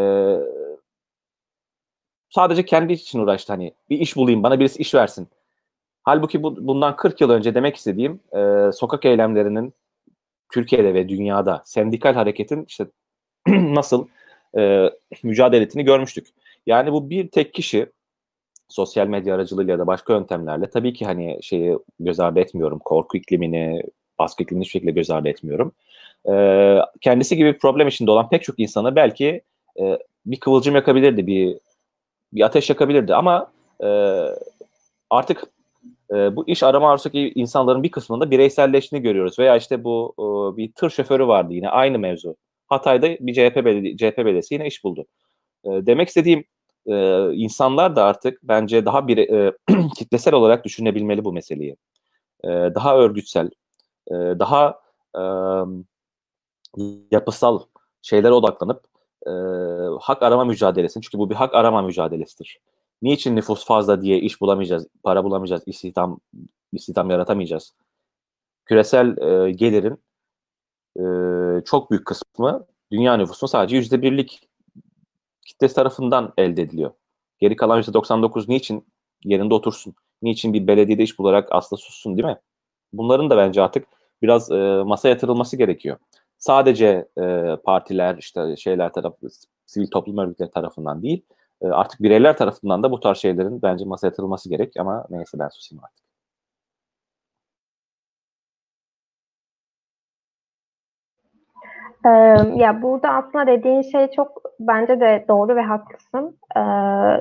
sadece kendi için uğraştı. Hani bir iş bulayım, bana birisi iş versin. Halbuki bu, bundan 40 yıl önce demek istediğim e, sokak eylemlerinin Türkiye'de ve dünyada sendikal hareketin işte nasıl e, mücadele ettiğini görmüştük. Yani bu bir tek kişi sosyal medya aracılığıyla da başka yöntemlerle tabii ki hani şeyi göz ardı etmiyorum. Korku iklimini, baskı iklimini hiçbir şekilde göz ardı etmiyorum. E, kendisi gibi problem içinde olan pek çok insanı belki e, bir kıvılcım yakabilirdi, bir bir ateş yakabilirdi ama e, artık e, bu iş arama arzusundaki insanların bir kısmında bireyselleştiğini görüyoruz. Veya işte bu e, bir tır şoförü vardı yine aynı mevzu. Hatay'da bir CHP, beledi CHP belediyesi yine iş buldu. E, demek istediğim e, insanlar da artık bence daha bir e, kitlesel olarak düşünebilmeli bu meseleyi. E, daha örgütsel, e, daha e, yapısal şeylere odaklanıp e, hak arama mücadelesini çünkü bu bir hak arama mücadelesidir. Niçin nüfus fazla diye iş bulamayacağız, para bulamayacağız, istihdam istihdam yaratamayacağız? Küresel e, gelirin e, çok büyük kısmı dünya nüfusunun sadece yüzde birlik kitlesi tarafından elde ediliyor. Geri kalan yüzde 99 niçin yerinde otursun? Niçin bir belediyede iş bularak asla sussun değil mi? Bunların da bence artık biraz e, masaya yatırılması gerekiyor sadece e, partiler işte şeyler tarafı sivil toplum örgütleri tarafından değil e, artık bireyler tarafından da bu tarz şeylerin bence masaya yatırılması gerek ama neyse ben susayım artık.
ya burada aslında dediğin şey çok bence de doğru ve haklısın.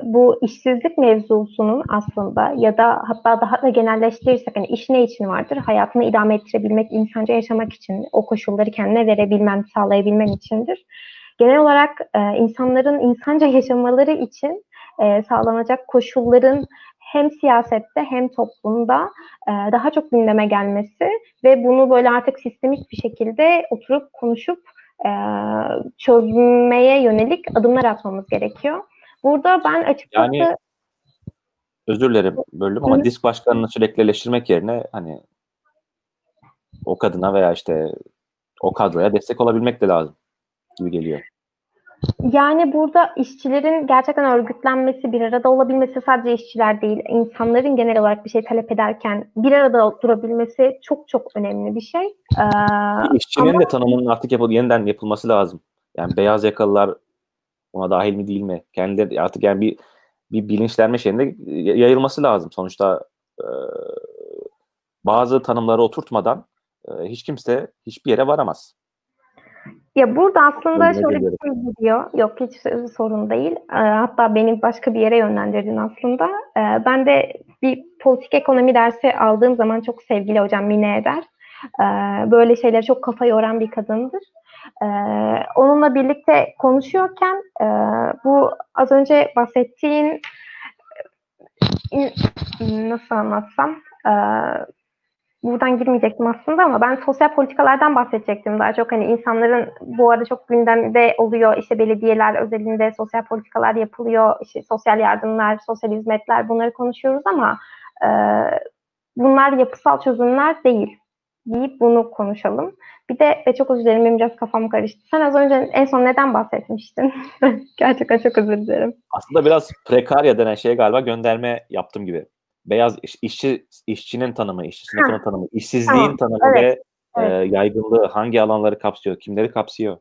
bu işsizlik mevzusunun aslında ya da hatta daha da genelleştirirsek hani iş ne için vardır? Hayatını idame ettirebilmek, insanca yaşamak için, o koşulları kendine verebilmen, sağlayabilmen içindir. Genel olarak insanların insanca yaşamaları için sağlanacak koşulların hem siyasette hem toplumda daha çok gündeme gelmesi ve bunu böyle artık sistemik bir şekilde oturup konuşup e, çözmeye yönelik adımlar atmamız gerekiyor. Burada ben açıkçası
yani, özür dilerim böldüm ama disk başkanını sürekli eleştirmek yerine hani o kadına veya işte o kadroya destek olabilmek de lazım gibi geliyor.
Yani burada işçilerin gerçekten örgütlenmesi, bir arada olabilmesi sadece işçiler değil, insanların genel olarak bir şey talep ederken bir arada durabilmesi çok çok önemli bir şey.
Ee, İşçinin ama... de tanımının artık yapıl yeniden yapılması lazım. Yani beyaz yakalılar ona dahil mi değil mi? Kendileri artık yani bir bir bilinçlenme şeyinde yayılması lazım. Sonuçta e, bazı tanımları oturtmadan e, hiç kimse hiçbir yere varamaz.
Ya burada aslında Önüne şöyle bir şey gidiyor. Yok hiç sorun değil. E, hatta beni başka bir yere yönlendirdin aslında. E, ben de bir politik ekonomi dersi aldığım zaman çok sevgili hocam Mine Eder. E, böyle şeyler çok kafa yoran bir kadındır. Ee, onunla birlikte konuşuyorken e, bu az önce bahsettiğin e, nasıl anlatsam e, buradan girmeyecektim aslında ama ben sosyal politikalardan bahsedecektim daha çok hani insanların bu arada çok gündemde oluyor işte belediyeler özelinde sosyal politikalar yapılıyor işte sosyal yardımlar sosyal hizmetler bunları konuşuyoruz ama e, bunlar yapısal çözümler değil deyip bunu konuşalım. Bir de ve çok özür dilerim benim biraz kafam karıştı. Sen az önce en son neden bahsetmiştin? Gerçekten çok özür dilerim.
Aslında biraz prekarya denen şeye galiba gönderme yaptım gibi. Beyaz iş, işçi işçinin tanımı, işçi sınıfının tanımı, işsizliğin tamam. tanımı evet. ve evet. E, yaygınlığı hangi alanları kapsıyor, kimleri kapsıyor?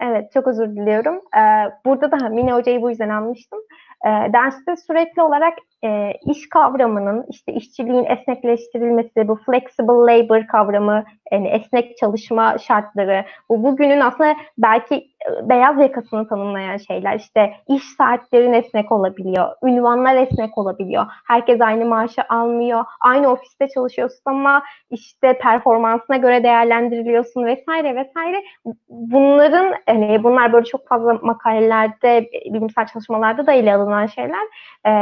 Evet, çok özür diliyorum. Ee, burada da Mine Hoca'yı bu yüzden almıştım. Ee, derste sürekli olarak e, iş kavramının, işte işçiliğin esnekleştirilmesi, bu flexible labor kavramı, yani esnek çalışma şartları, bu bugünün aslında belki e, beyaz yakasını tanımlayan şeyler. İşte iş saatleri esnek olabiliyor, ünvanlar esnek olabiliyor, herkes aynı maaşı almıyor, aynı ofiste çalışıyorsun ama işte performansına göre değerlendiriliyorsun vesaire vesaire. Bunların, hani bunlar böyle çok fazla makalelerde, bilimsel çalışmalarda da ele alınan şeyler. E,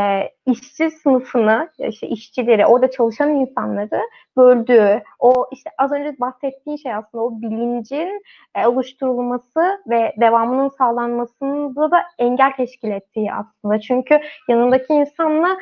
işçi sınıfını, işte işçileri, orada çalışan insanları böldüğü, o işte az önce bahsettiğin şey aslında o bilincin e, oluşturulması ve devamının sağlanmasında da engel teşkil ettiği aslında. Çünkü yanındaki insanla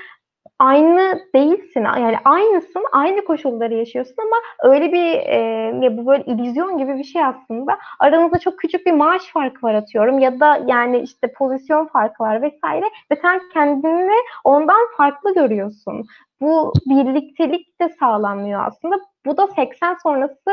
aynı değilsin. Yani aynısın, aynı koşulları yaşıyorsun ama öyle bir e, bu böyle illüzyon gibi bir şey aslında. Aranızda çok küçük bir maaş farkı var atıyorum ya da yani işte pozisyon farkı var vesaire ve sen kendini ondan farklı görüyorsun. Bu birliktelik de sağlanmıyor aslında. Bu da 80 sonrası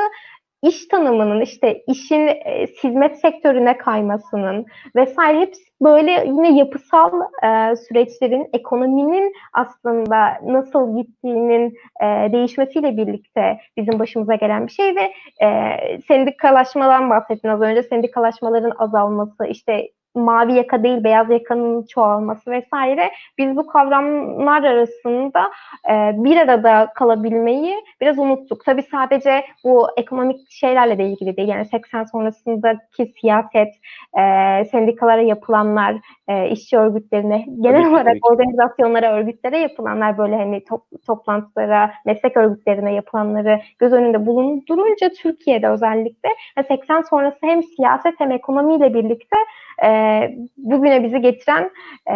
iş tanımının işte işin e, hizmet sektörüne kaymasının vesaire hepsi böyle yine yapısal e, süreçlerin ekonominin aslında nasıl gittiğinin e, değişmesiyle birlikte bizim başımıza gelen bir şey ve e, sendikalaşmadan bahsettin az önce. Sendikalaşmaların azalması işte mavi yaka değil beyaz yakanın çoğalması vesaire biz bu kavramlar arasında e, bir arada kalabilmeyi biraz unuttuk. Tabii sadece bu ekonomik şeylerle de ilgili değil. Yani 80 sonrasındaki siyaset, e, sendikalara yapılanlar, e, işçi örgütlerine, genel tabii, olarak tabii. organizasyonlara, örgütlere yapılanlar böyle hani top, toplantılara, meslek örgütlerine yapılanları göz önünde bulundurunca Türkiye'de özellikle 80 sonrası hem siyaset hem ekonomiyle birlikte e, bugüne bizi getiren e,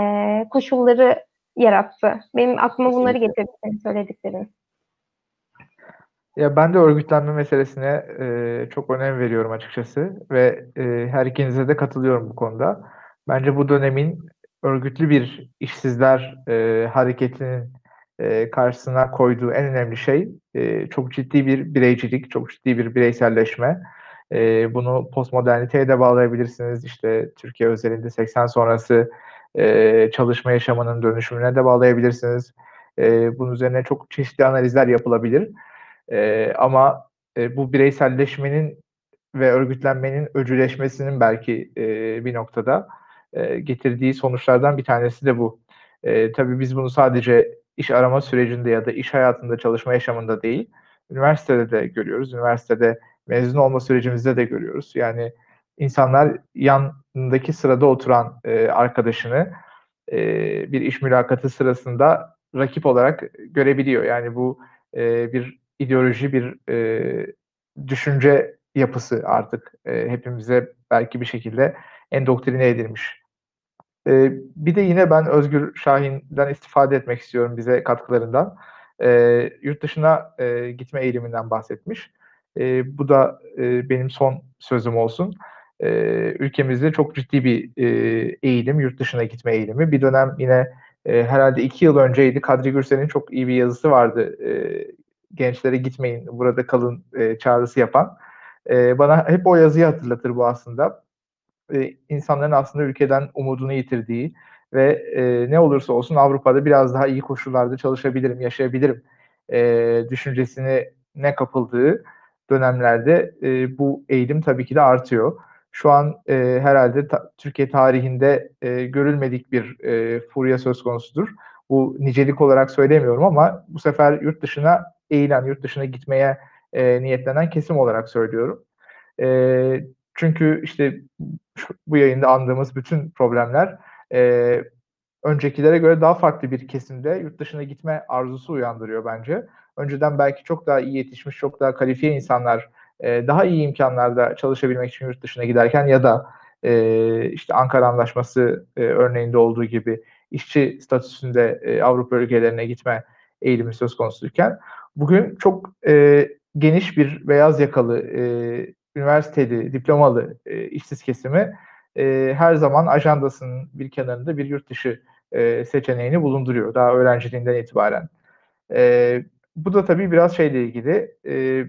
koşulları yarattı. Benim aklıma bunları getirdi senin söylediklerin.
Ya ben de örgütlenme meselesine e, çok önem veriyorum açıkçası ve e, her ikinize de katılıyorum bu konuda. Bence bu dönemin örgütlü bir işsizler e, hareketinin e, karşısına koyduğu en önemli şey e, çok ciddi bir bireycilik, çok ciddi bir bireyselleşme. E, bunu postmoderniteye de bağlayabilirsiniz. İşte Türkiye özelinde 80 sonrası e, çalışma yaşamının dönüşümüne de bağlayabilirsiniz. E, bunun üzerine çok çeşitli analizler yapılabilir. E, ama e, bu bireyselleşmenin ve örgütlenmenin öcüleşmesinin belki e, bir noktada e, getirdiği sonuçlardan bir tanesi de bu. E, tabii biz bunu sadece iş arama sürecinde ya da iş hayatında çalışma yaşamında değil, üniversitede de görüyoruz. Üniversitede mezun olma sürecimizde de görüyoruz. Yani insanlar yanındaki sırada oturan e, arkadaşını e, bir iş mülakatı sırasında rakip olarak görebiliyor. Yani bu e, bir ideoloji, bir e, düşünce yapısı artık e, hepimize belki bir şekilde endoktrine edilmiş. E, bir de yine ben Özgür Şahin'den istifade etmek istiyorum bize katkılarından. E, yurt dışına e, gitme eğiliminden bahsetmiş. E, bu da e, benim son sözüm olsun. E, ülkemizde çok ciddi bir e, eğilim, yurt dışına gitme eğilimi. Bir dönem yine e, herhalde iki yıl önceydi. Kadri Gürsel'in çok iyi bir yazısı vardı. E, gençlere gitmeyin, burada kalın e, çağrısı yapan. E, bana hep o yazıyı hatırlatır bu aslında. E, insanların aslında ülkeden umudunu yitirdiği ve e, ne olursa olsun Avrupa'da biraz daha iyi koşullarda çalışabilirim, yaşayabilirim e, düşüncesine ne kapıldığı dönemlerde e, bu eğilim tabii ki de artıyor. Şu an e, herhalde ta, Türkiye tarihinde e, görülmedik bir e, furya söz konusudur. Bu nicelik olarak söylemiyorum ama bu sefer yurt dışına eğilen, yurt dışına gitmeye e, niyetlenen kesim olarak söylüyorum. E, çünkü işte şu, bu yayında andığımız bütün problemler e, öncekilere göre daha farklı bir kesimde yurt dışına gitme arzusu uyandırıyor bence. Önceden belki çok daha iyi yetişmiş, çok daha kalifiye insanlar e, daha iyi imkanlarda çalışabilmek için yurt dışına giderken ya da e, işte Ankara Anlaşması e, örneğinde olduğu gibi işçi statüsünde e, Avrupa ülkelerine gitme eğilimi söz konusuyken bugün çok e, geniş bir beyaz yakalı e, üniversiteli, diplomalı e, işsiz kesimi e, her zaman ajandasının bir kenarında bir yurt dışı e, seçeneğini bulunduruyor daha öğrenciliğinden itibaren. E, bu da tabii biraz şeyle ilgili e,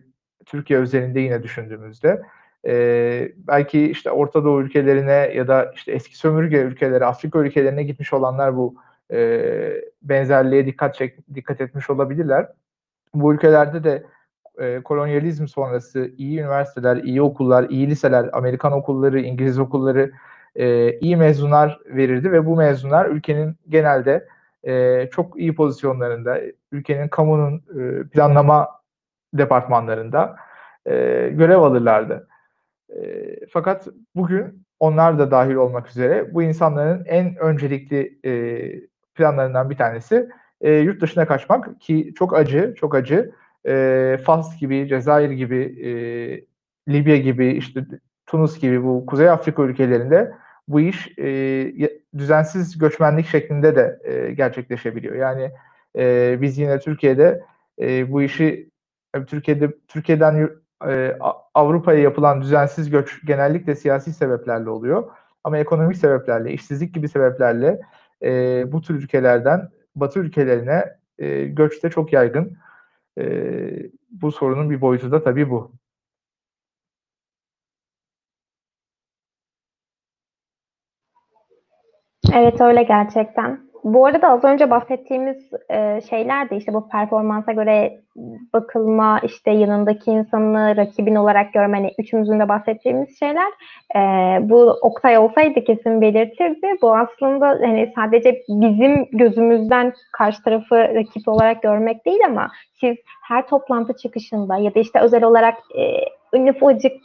Türkiye özelinde yine düşündüğümüzde e, belki işte Orta Doğu ülkelerine ya da işte eski sömürge ülkeleri, Afrika ülkelerine gitmiş olanlar bu e, benzerliğe dikkat çek, dikkat etmiş olabilirler. Bu ülkelerde de e, kolonyalizm sonrası iyi üniversiteler, iyi okullar, iyi liseler, Amerikan okulları, İngiliz okulları e, iyi mezunlar verirdi ve bu mezunlar ülkenin genelde e, çok iyi pozisyonlarında, ülkenin kamunun e, planlama departmanlarında e, görev alırlardı. E, fakat bugün onlar da dahil olmak üzere bu insanların en öncelikli e, planlarından bir tanesi e, yurt dışına kaçmak ki çok acı, çok acı. E, Fas gibi, Cezayir gibi, e, Libya gibi, işte Tunus gibi bu Kuzey Afrika ülkelerinde bu iş e, düzensiz göçmenlik şeklinde de e, gerçekleşebiliyor. Yani e, biz yine Türkiye'de e, bu işi Türkiye'de Türkiye'den e, Avrupa'ya yapılan düzensiz göç genellikle siyasi sebeplerle oluyor. Ama ekonomik sebeplerle, işsizlik gibi sebeplerle e, bu tür ülkelerden Batı ülkelerine e, göç de çok yaygın. E, bu sorunun bir boyutu da tabii bu.
Evet öyle gerçekten. Bu arada az önce bahsettiğimiz e, şeyler de işte bu performansa göre bakılma, işte yanındaki insanı rakibin olarak görme, hani üçümüzün de bahsettiğimiz şeyler e, bu Oktay olsaydı kesin belirtirdi. Bu aslında hani sadece bizim gözümüzden karşı tarafı rakip olarak görmek değil ama siz her toplantı çıkışında ya da işte özel olarak e,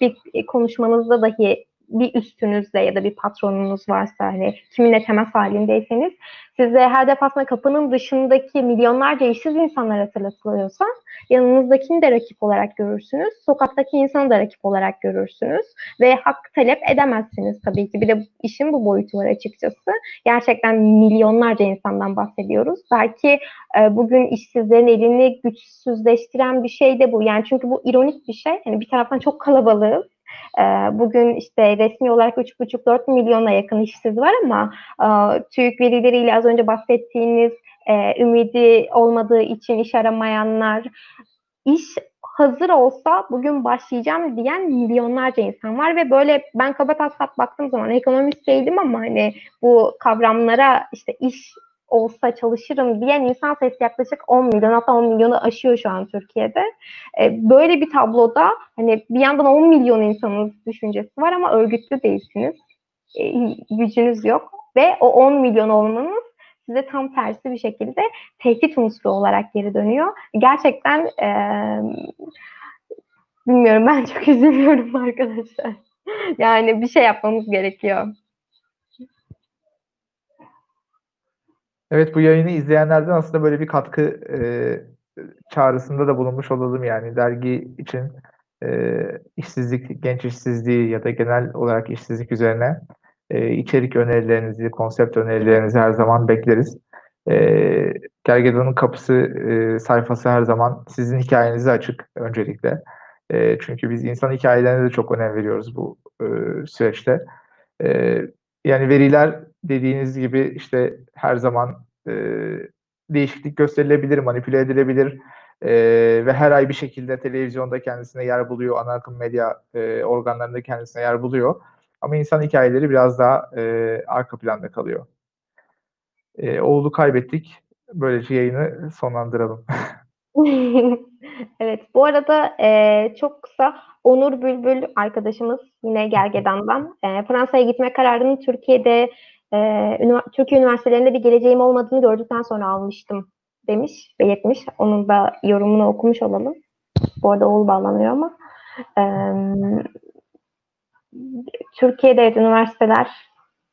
bir konuşmanızda dahi bir üstünüzde ya da bir patronunuz varsa hani kiminle temas halindeyseniz size her defasında kapının dışındaki milyonlarca işsiz insanlar hatırlatılıyorsa yanınızdakini de rakip olarak görürsünüz. Sokaktaki insanı da rakip olarak görürsünüz. Ve hak talep edemezsiniz tabii ki. Bir de işin bu boyutu var açıkçası. Gerçekten milyonlarca insandan bahsediyoruz. Belki e, bugün işsizlerin elini güçsüzleştiren bir şey de bu. Yani çünkü bu ironik bir şey. Yani bir taraftan çok kalabalığız bugün işte resmi olarak 3,5-4 milyona yakın işsiz var ama e, TÜİK verileriyle az önce bahsettiğiniz e, ümidi olmadığı için iş aramayanlar, iş hazır olsa bugün başlayacağım diyen milyonlarca insan var ve böyle ben kaba taslak baktığım zaman ekonomist değilim ama hani bu kavramlara işte iş olsa çalışırım diyen insan sayısı yaklaşık 10 milyon hatta 10 milyonu aşıyor şu an Türkiye'de. E, böyle bir tabloda hani bir yandan 10 milyon insanın düşüncesi var ama örgütlü değilsiniz. E, gücünüz yok ve o 10 milyon olmanız size tam tersi bir şekilde tehdit unsuru olarak geri dönüyor. Gerçekten e, bilmiyorum ben çok üzülüyorum arkadaşlar. Yani bir şey yapmamız gerekiyor.
Evet bu yayını izleyenlerden aslında böyle bir katkı e, çağrısında da bulunmuş olalım yani dergi için e, işsizlik, genç işsizliği ya da genel olarak işsizlik üzerine e, içerik önerilerinizi, konsept önerilerinizi her zaman bekleriz. E, Gergedan'ın kapısı e, sayfası her zaman sizin hikayenizi açık öncelikle. E, çünkü biz insan hikayelerine de çok önem veriyoruz bu e, süreçte. E, yani veriler dediğiniz gibi işte her zaman e, değişiklik gösterilebilir, manipüle edilebilir e, ve her ay bir şekilde televizyonda kendisine yer buluyor, ana akım medya e, organlarında kendisine yer buluyor. Ama insan hikayeleri biraz daha e, arka planda kalıyor. E, oğlu kaybettik. Böylece yayını sonlandıralım.
evet, bu arada e, çok kısa Onur Bülbül arkadaşımız yine Gergedan'dan e, Fransa'ya gitme kararını Türkiye'de e, Türkiye üniversitelerinde bir geleceğim olmadığını gördükten sonra almıştım demiş, belirtmiş. Onun da yorumunu okumuş olalım. Bu arada oğlu bağlanıyor ama. E, Türkiye'de üniversiteler,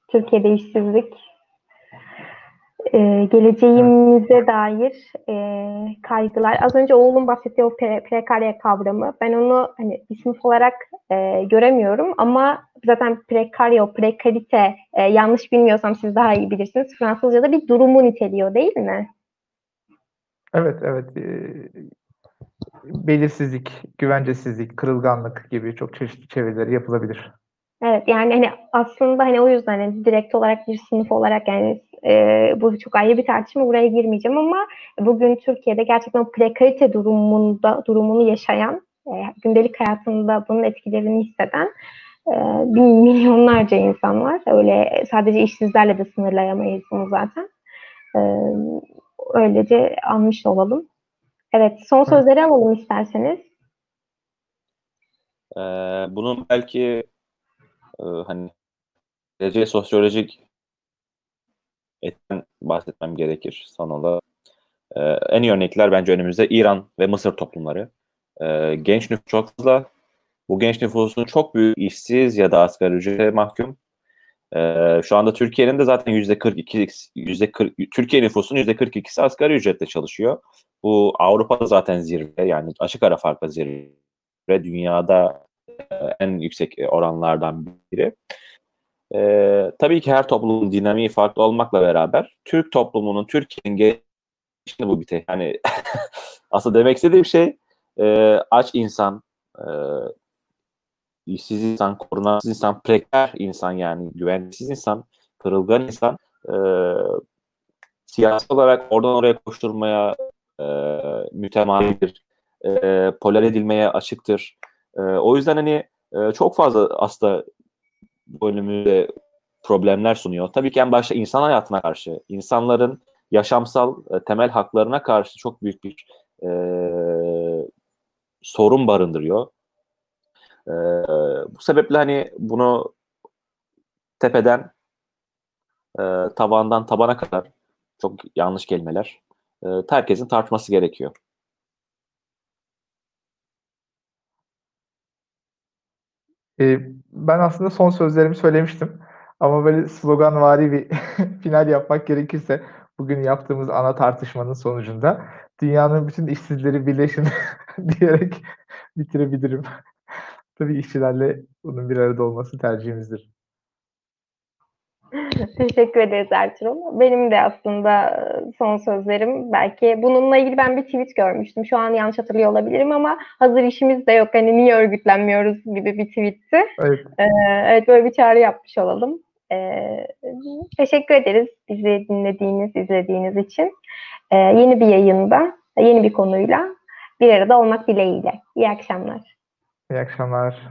Türkiye'de işsizlik, e, geleceğimize dair e, kaygılar. Az önce oğlum bahsetti o pre prekarya kavramı. Ben onu hani bir sınıf olarak e, göremiyorum ama zaten prekarya, prekarite e, yanlış bilmiyorsam siz daha iyi bilirsiniz. Fransızca'da bir durumu niteliyor değil mi?
Evet, evet. E, belirsizlik, güvencesizlik, kırılganlık gibi çok çeşitli çevirileri yapılabilir.
Evet yani hani aslında hani o yüzden hani direkt olarak bir sınıf olarak yani e, bu çok ayrı bir tartışma buraya girmeyeceğim ama bugün Türkiye'de gerçekten prekarite durumunda durumunu yaşayan e, gündelik hayatında bunun etkilerini hisseden e, milyonlarca insan var. Öyle sadece işsizlerle de sınırlayamayız bunu zaten. E, öylece almış olalım. Evet son sözleri alalım isterseniz.
Ee, bunun belki e, hani geleceğe sosyolojik etten bahsetmem gerekir olarak. Ee, en iyi örnekler bence önümüzde İran ve Mısır toplumları. Ee, genç nüfus çok fazla. Bu genç nüfusun çok büyük işsiz ya da asgari ücrete mahkum. Ee, şu anda Türkiye'nin de zaten yüzde 42, yüzde 40, Türkiye nüfusunun yüzde 42'si asgari ücretle çalışıyor. Bu Avrupa'da zaten zirve yani açık ara farkla zirve. Dünyada en yüksek oranlardan biri. Ee, tabii ki her toplumun dinamiği farklı olmakla beraber Türk toplumunun, Türkiye'nin gelişinde bu bir te yani aslında demek istediğim şey e, aç insan, e, işsiz insan, korunansız insan, preker insan yani güvensiz insan, kırılgan insan e, siyasi olarak oradan oraya koşturmaya e, mütemadidir, e, polar edilmeye açıktır. E, o yüzden hani e, çok fazla aslında bu önümüzde problemler sunuyor. Tabii ki en başta insan hayatına karşı, insanların yaşamsal e, temel haklarına karşı çok büyük bir e, sorun barındırıyor. E, bu sebeple hani bunu tepeden e, tabandan tabana kadar çok yanlış kelimeler e, herkesin tartması gerekiyor.
E, ben aslında son sözlerimi söylemiştim. Ama böyle sloganvari bir final yapmak gerekirse bugün yaptığımız ana tartışmanın sonucunda dünyanın bütün işsizleri birleşin diyerek bitirebilirim. Tabii işçilerle bunun bir arada olması tercihimizdir.
Teşekkür ederiz Ertuğrul. Benim de aslında son sözlerim belki bununla ilgili ben bir tweet görmüştüm. Şu an yanlış hatırlıyor olabilirim ama hazır işimiz de yok hani niye örgütlenmiyoruz gibi bir tweetti.
Evet.
Ee, evet böyle bir çağrı yapmış olalım. Ee, teşekkür ederiz bizi dinlediğiniz, izlediğiniz için. Ee, yeni bir yayında, yeni bir konuyla bir arada olmak dileğiyle. İyi akşamlar.
İyi akşamlar.